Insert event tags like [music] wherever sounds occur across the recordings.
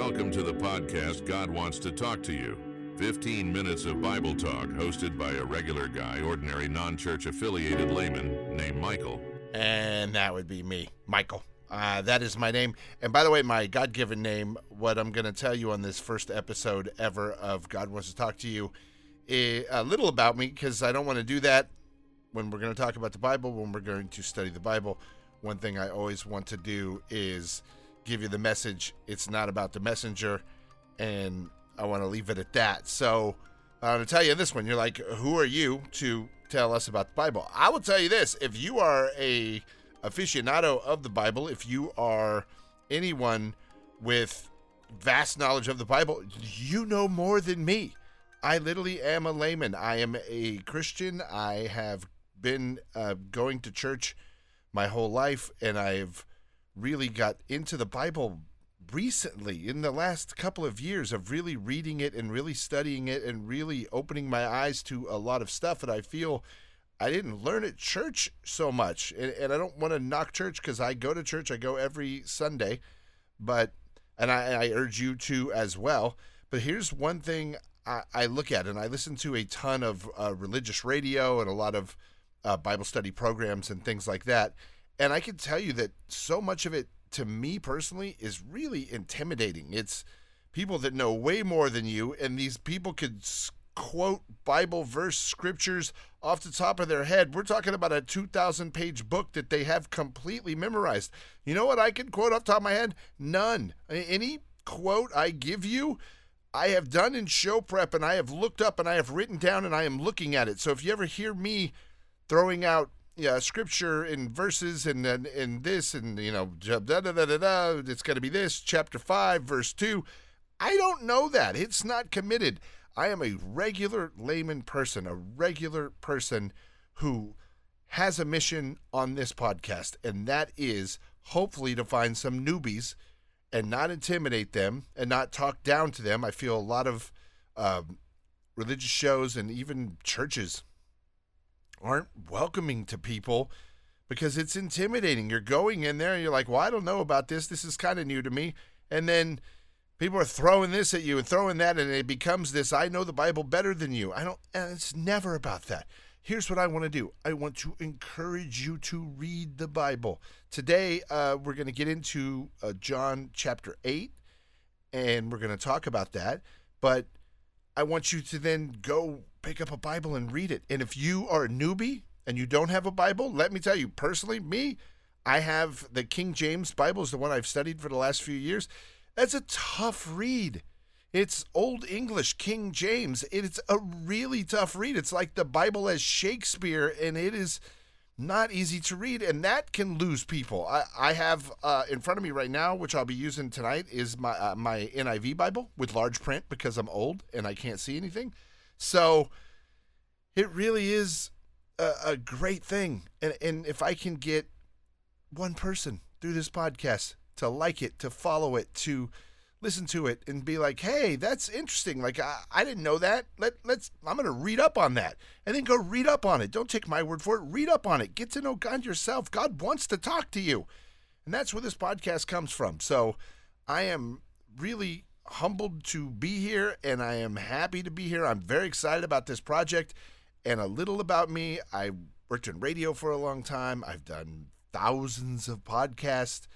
Welcome to the podcast God Wants to Talk to You. 15 minutes of Bible talk hosted by a regular guy, ordinary non church affiliated layman named Michael. And that would be me, Michael. Uh, that is my name. And by the way, my God given name, what I'm going to tell you on this first episode ever of God Wants to Talk to You, is a little about me because I don't want to do that when we're going to talk about the Bible, when we're going to study the Bible. One thing I always want to do is give you the message. It's not about the messenger. And I want to leave it at that. So going to tell you this one. You're like, who are you to tell us about the Bible? I will tell you this. If you are a aficionado of the Bible, if you are anyone with vast knowledge of the Bible, you know more than me. I literally am a layman. I am a Christian. I have been uh, going to church my whole life, and I've really got into the Bible recently in the last couple of years of really reading it and really studying it and really opening my eyes to a lot of stuff that I feel I didn't learn at church so much. And, and I don't want to knock church because I go to church, I go every Sunday, but, and I, I urge you to as well. But here's one thing I, I look at, and I listen to a ton of uh, religious radio and a lot of uh, Bible study programs and things like that. And I can tell you that so much of it, to me personally, is really intimidating. It's people that know way more than you, and these people could quote Bible verse scriptures off the top of their head. We're talking about a 2,000 page book that they have completely memorized. You know what I can quote off top of my head? None. Any quote I give you, I have done in show prep and I have looked up and I have written down and I am looking at it. So if you ever hear me throwing out yeah, scripture and verses and and, and this and you know da, da, da, da, da, it's going to be this chapter 5 verse 2 I don't know that. It's not committed. I am a regular layman person, a regular person who has a mission on this podcast, and that is hopefully to find some newbies and not intimidate them and not talk down to them. I feel a lot of um, religious shows and even churches aren't welcoming to people because it's intimidating. You're going in there and you're like, well, I don't know about this. This is kind of new to me. And then people are throwing this at you and throwing that, and it becomes this I know the Bible better than you. I don't, and it's never about that. Here's what I want to do I want to encourage you to read the Bible. Today, uh, we're going to get into uh, John chapter 8, and we're going to talk about that. But I want you to then go pick up a Bible and read it. And if you are a newbie and you don't have a Bible, let me tell you personally, me, I have the King James Bible, is the one I've studied for the last few years that's a tough read. It's Old English, King James. It's a really tough read. It's like the Bible as Shakespeare, and it is not easy to read, and that can lose people. I, I have uh, in front of me right now, which I'll be using tonight, is my uh, my NIV Bible with large print because I'm old and I can't see anything. So it really is a, a great thing, and and if I can get one person through this podcast to like it, to follow it, to listen to it and be like, "Hey, that's interesting. Like I, I didn't know that. Let let's I'm to read up on that." And then go read up on it. Don't take my word for it. Read up on it. Get to know God yourself. God wants to talk to you. And that's where this podcast comes from. So, I am really humbled to be here and I am happy to be here. I'm very excited about this project. And a little about me, I worked in radio for a long time. I've done thousands of podcasts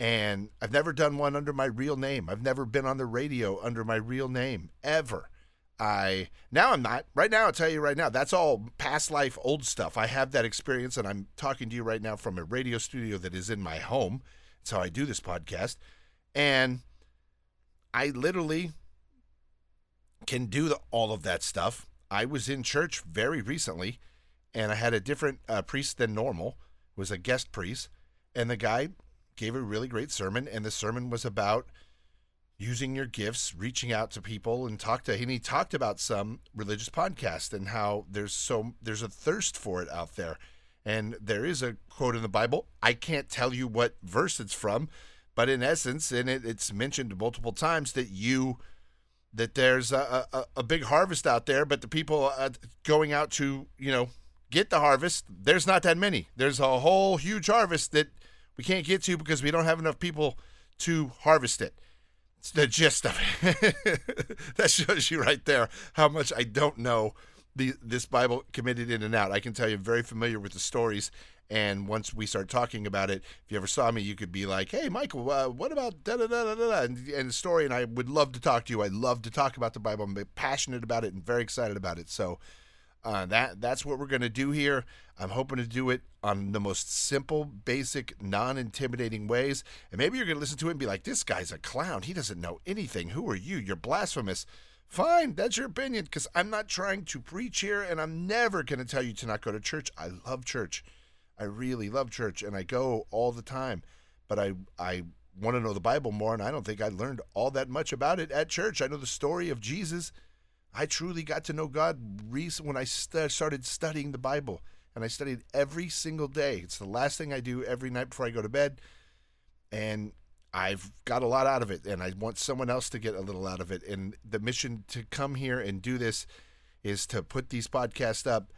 and I've never done one under my real name. I've never been on the radio under my real name ever. I now I'm not. Right now, I'll tell you right now, that's all past life old stuff. I have that experience, and I'm talking to you right now from a radio studio that is in my home. That's how I do this podcast. And I literally can do the, all of that stuff. I was in church very recently, and I had a different uh, priest than normal. It was a guest priest, and the guy gave a really great sermon, and the sermon was about using your gifts, reaching out to people, and talk to. And he talked about some religious podcast and how there's so there's a thirst for it out there, and there is a quote in the Bible. I can't tell you what verse it's from, but in essence, and it, it's mentioned multiple times that you that there's a, a, a big harvest out there, but the people uh, going out to you know get the harvest, there's not that many. There's a whole huge harvest that we can't get to because we don't have enough people to harvest it. It's the gist of it. [laughs] that shows you right there how much I don't know the, this Bible committed in and out. I can tell you, I'm very familiar with the stories. And once we start talking about it, if you ever saw me, you could be like, "Hey, Michael, uh, what about da da da da da?" And, and the story. And I would love to talk to you. I love to talk about the Bible. I'm passionate about it and very excited about it. So uh, that that's what we're to do here. I'm hoping to do it on the most simple, basic, non-intimidating ways. And maybe you're to listen to it and be like, "This guy's a clown. He doesn't know anything. Who are you? You're blasphemous." Fine, that's your opinion because I'm not trying to preach here and I'm never going to tell you to not go to church. I love church. I really love church and I go all the time. But I I want to know the Bible more and I don't think I learned all that much about it at church. I know the story of Jesus. I truly got to know God when I st- started studying the Bible and I studied every single day. It's the last thing I do every night before I go to bed. And I've got a lot out of it, and I want someone else to get a little out of it. And the mission to come here and do this is to put these podcasts up.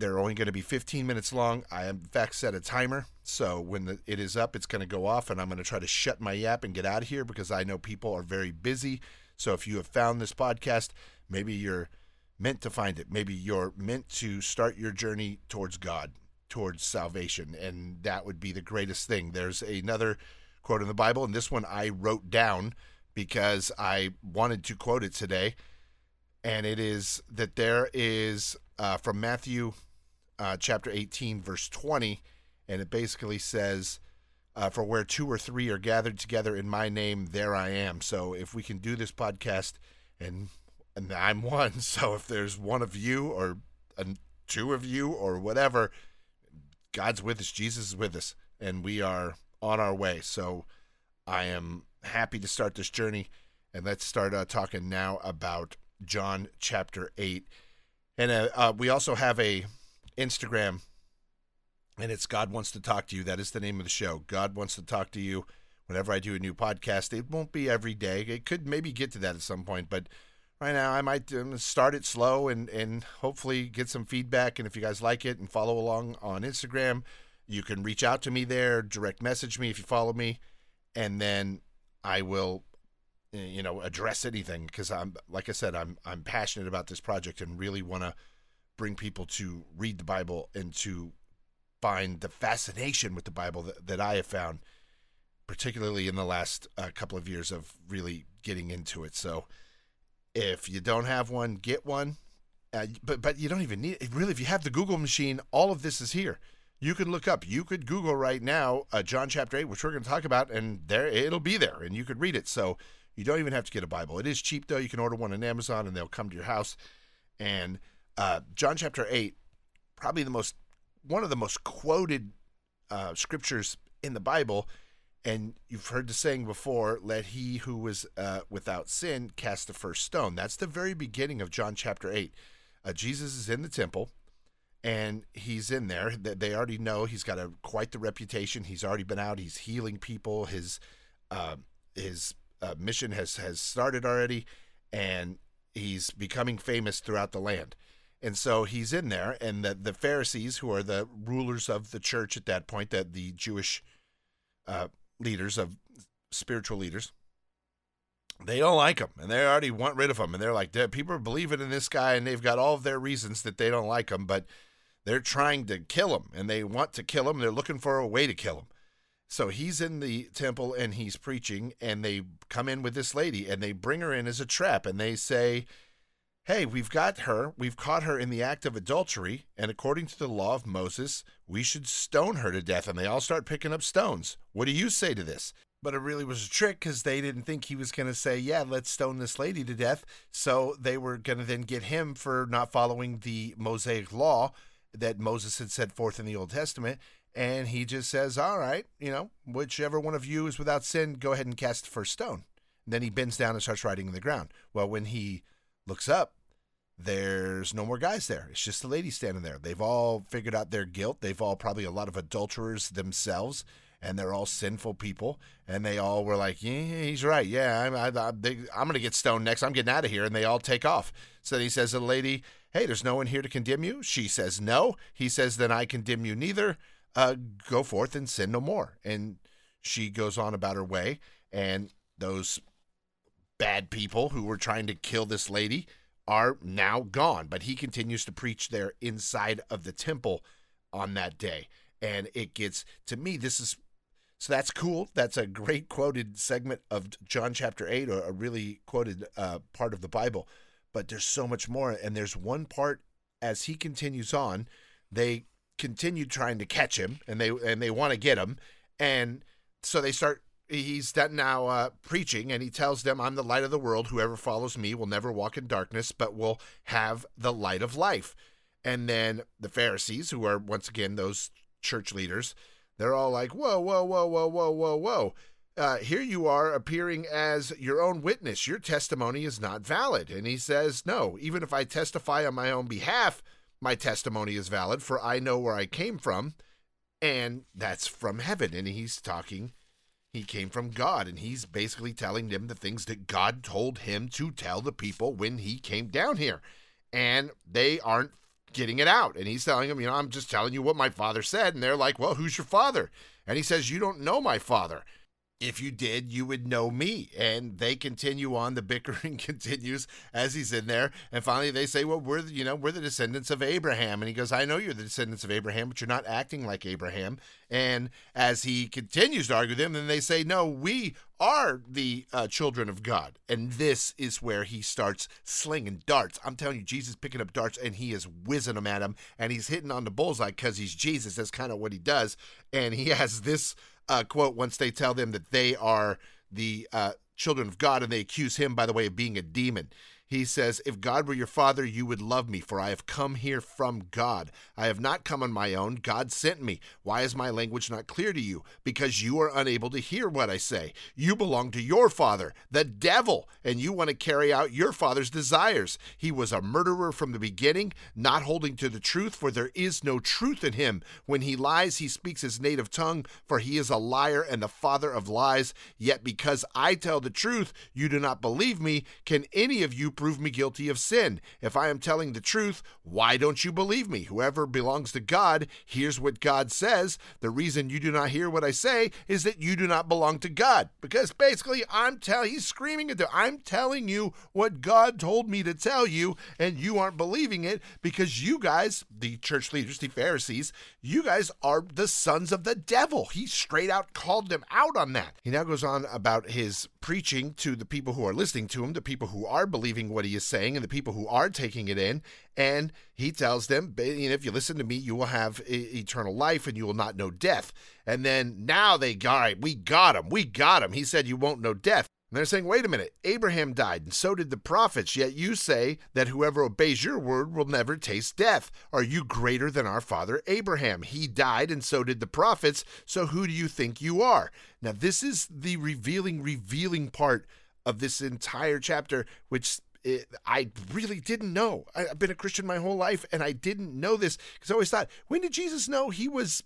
They're only going to be 15 minutes long. I, in fact, set a timer. So when the, it is up, it's going to go off, and I'm going to try to shut my app and get out of here because I know people are very busy. So if you have found this podcast, maybe you're meant to find it. Maybe you're meant to start your journey towards God, towards salvation. And that would be the greatest thing. There's another quote in the Bible, and this one I wrote down because I wanted to quote it today. And it is that there is uh, from Matthew uh, chapter 18, verse 20, and it basically says, uh, For where two or three are gathered together in my name, there I am. So if we can do this podcast, and, and I'm one, [laughs] so if there's one of you or two of you or whatever, God's with us, Jesus is with us, and we are on our way. So I am happy to start this journey. And let's start uh, talking now about John chapter 8. And uh, uh, we also have a Instagram, and it's God Wants to Talk to You. That is the name of the show. God Wants to Talk to You. Whenever I do a new podcast, it won't be every day. It could maybe get to that at some point, but right now I might um, start it slow and, and hopefully get some feedback. And if you guys like it and follow along on Instagram, you can reach out to me there, direct message me if you follow me, and then I will eh, you know address anything because I'm like I said I'm I'm passionate about this project and really want to bring people to read the Bible and to find the fascination with the Bible that, that I have found particularly in the last uh, couple of years of really getting into it. So if you don't have one, get one. Uh, but but you don't even need it. Really, if you have the Google machine, all of this is here you can look up, you could Google right now uh, John chapter 8, which we're going to talk about, and there it'll be there, and you could read it. So you don't even have to get a Bible. It is cheap, though. You can order one on Amazon, and they'll come to your house. And uh, John chapter 8, probably the most, one of the most quoted uh, scriptures in the Bible. And you've heard the saying before, let he who was uh, without sin cast the first stone. That's the very beginning of John chapter 8. Uh, Jesus is in the temple and he's in there. They already know he's got a quite the reputation. He's already been out. He's healing people. His uh, his uh, mission has has started already, and he's becoming famous throughout the land. And so he's in there, and the the Pharisees, who are the rulers of the church at that point, that the Jewish uh, leaders of spiritual leaders, they don't like him, and they already want rid of him. And they're like, people are believing in this guy, and they've got all of their reasons that they don't like him, but they're trying to kill him and they want to kill him. They're looking for a way to kill him. So he's in the temple and he's preaching, and they come in with this lady and they bring her in as a trap and they say, Hey, we've got her. We've caught her in the act of adultery, and according to the law of Moses, we should stone her to death. And they all start picking up stones. What do you say to this? But it really was a trick because they didn't think he was going to say, Yeah, let's stone this lady to death. So they were going to then get him for not following the Mosaic law that Moses had set forth in the Old Testament. And he just says, All right, you know, whichever one of you is without sin, go ahead and cast the first stone. And then he bends down and starts writing in the ground. Well, when he looks up, there's no more guys there. It's just the lady standing there. They've all figured out their guilt. They've all probably a lot of adulterers themselves, and they're all sinful people. And they all were like, "Yeah, he's right. Yeah, I'm, I, am going to get stoned next. I'm getting out of here." And they all take off. So he says to the lady, Hey, there's no one here to condemn you. She says, No. He says, Then I condemn you neither. Uh, go forth and sin no more. And she goes on about her way. And those bad people who were trying to kill this lady are now gone. But he continues to preach there inside of the temple on that day. And it gets, to me, this is so that's cool. That's a great quoted segment of John chapter 8, or a really quoted uh, part of the Bible. But there's so much more. And there's one part as he continues on, they continue trying to catch him and they and they want to get him. And so they start he's done now uh, preaching and he tells them i'm the light of the world whoever follows me will never walk in darkness but will have the light of life and then the pharisees who are once again those church leaders they're all like, whoa, whoa, whoa, whoa, whoa, whoa, whoa. Uh, here you are appearing as your own witness. Your testimony is not valid. And he says, no, even if I testify on my own behalf, my testimony is valid, for I know where I came from, and that's from heaven. And he's talking, he came from God, and he's basically telling them the things that God told him to tell the people when he came down here. And they aren't getting it out. And he's telling them, you know, I'm just telling you what my father said. And they're like, well, who's your father? And he says, you don't know my father if you did, you would know me. And they continue on. The bickering [laughs] continues as he's in there. And finally, they say, "Well, we're you know we're the descendants of Abraham." And he goes, "I know you're the descendants of Abraham, but you're not acting like Abraham." And as he continues to argue with them, then they say, "No, we are the uh, children of God." And this is where he starts slinging darts. I'm telling you, Jesus picking up darts and he is whizzing them at him, and he's hitting on the bullseye because he's Jesus. That's kind of what he does. And he [laughs] has this uh, quote once they tell them that they are the uh, children of God and they accuse him, by the way, of being a demon. He says, If God were your father, you would love me, for I have come here from God. I have not come on my own. God sent me. Why is my language not clear to you? Because you are unable to hear what I say. You belong to your father, the devil, and you want to carry out your father's desires. He was a murderer from the beginning, not holding to the truth, for there is no truth in him. When he lies, he speaks his native tongue, for he is a liar and the father of lies. Yet because I tell the truth, you do not believe me. Can any of you prove me guilty of sin. If I am telling the truth, why don't you believe me? Whoever belongs to God hears what God says. The reason you do not hear what I say is that you do not belong to God. Because basically, I'm telling, he's screaming at them, I'm telling you what God told me to tell you, and you aren't believing it because you guys, the church leaders, the Pharisees, you guys are the sons of the devil. He straight out called them out on that. He now goes on about his preaching to the people who are listening to him, the people who are believing what he is saying, and the people who are taking it in. And he tells them, if you listen to me, you will have eternal life and you will not know death. And then now they, all right, we got him. We got him. He said you won't know death. And they're saying, wait a minute, Abraham died, and so did the prophets, yet you say that whoever obeys your word will never taste death. Are you greater than our father Abraham? He died, and so did the prophets, so who do you think you are? Now, this is the revealing, revealing part of this entire chapter, which it, I really didn't know. I, have been a Christian my whole life, and I didn't know this because I always thought, when did Jesus know he was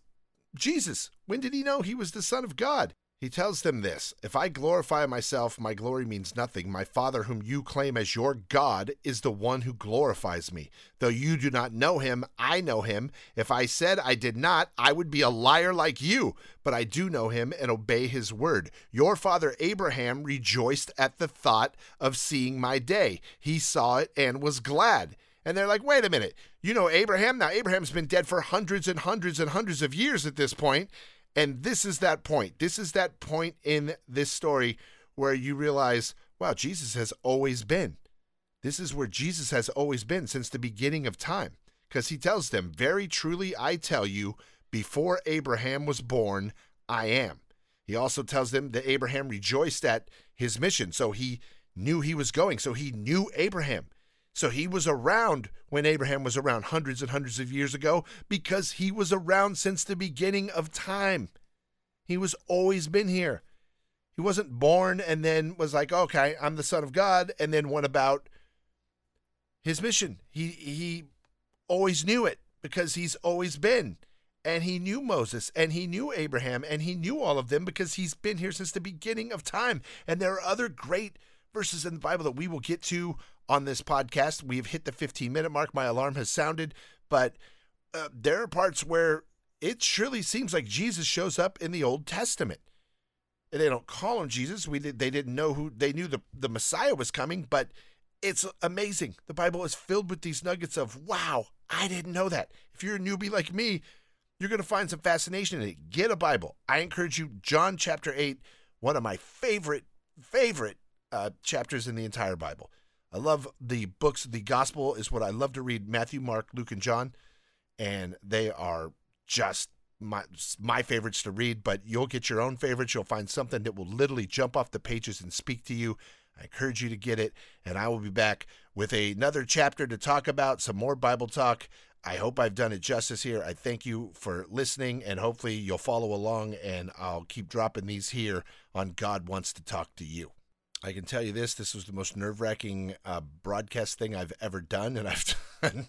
Jesus? When did he know he was the Son of God? He tells them this If I glorify myself, my glory means nothing. My Father, whom you claim as your God, is the one who glorifies me. Though you do not know him, I know him. If I said I did not, I would be a liar like you. But I do know him and obey his word. Your father Abraham rejoiced at the thought of seeing my day. He saw it and was glad. And they're like, wait a minute, you know Abraham? Now, Abraham's been dead for hundreds and hundreds and hundreds of years at this point. And this is that point. This is that point in this story where you realize, wow, Jesus has always been. This is where Jesus has always been since the beginning of time. Because he tells them, Very truly I tell you, before Abraham was born, I am. He also tells them that Abraham rejoiced at his mission. So he knew he was going. So he knew Abraham. So he was around when Abraham was around hundreds and hundreds of years ago because he was around since the beginning of time. He was always been here. He wasn't born and then was like, "Okay, I'm the son of God," and then went about his mission. He he always knew it because he's always been. And he knew Moses and he knew Abraham and he knew all of them because he's been here since the beginning of time. And there are other great verses in the Bible that we will get to on this podcast. We have hit the 15 minute mark. My alarm has sounded, but uh, there are parts where it surely seems like Jesus shows up in the Old Testament. they don't call him Jesus. We they didn't know who they knew the the Messiah was coming, but it's amazing. The Bible is filled with these nuggets of wow, I didn't know that. If you're a newbie like me, you're going to find some fascination in it. Get a Bible. I encourage you. John chapter eight, one of my favorite favorite uh, chapters in the entire Bible. I love the books. The Gospel is what I love to read. Matthew, Mark, Luke, and John, and they are just my my favorites to read, but you'll get your own favorites. You'll find something that will literally jump off the pages and speak to you. I encourage you to get it, and I will be back with another chapter to talk about some more Bible talk. I hope I've done it justice here. I thank you for listening, and hopefully you'll follow along, and I'll keep dropping these here on God Wants to Talk to You. I can tell you this: this was the most nerve-wracking uh, broadcast thing I've ever done, and I've [laughs] done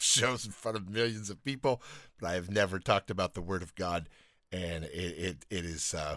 shows in front of millions of people, but I have never talked about the Word of God, and it it, it is. Uh,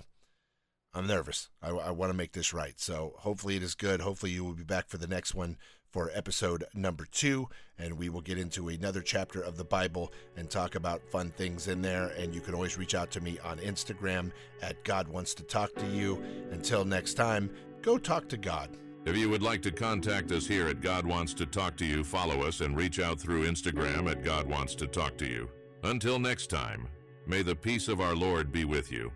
I'm nervous. I, I want to make this right, so hopefully it is good. Hopefully you will be back for the next one for episode number two, and we will get into another chapter of the Bible and talk about fun things in there. And you can always reach out to me on Instagram at God Wants to Talk to You. Until next time, go talk to God. If you would like to contact us here at God Wants to Talk to You, follow us and reach out through Instagram at God Wants to Talk to You. Until next time, may the peace of our Lord be with you.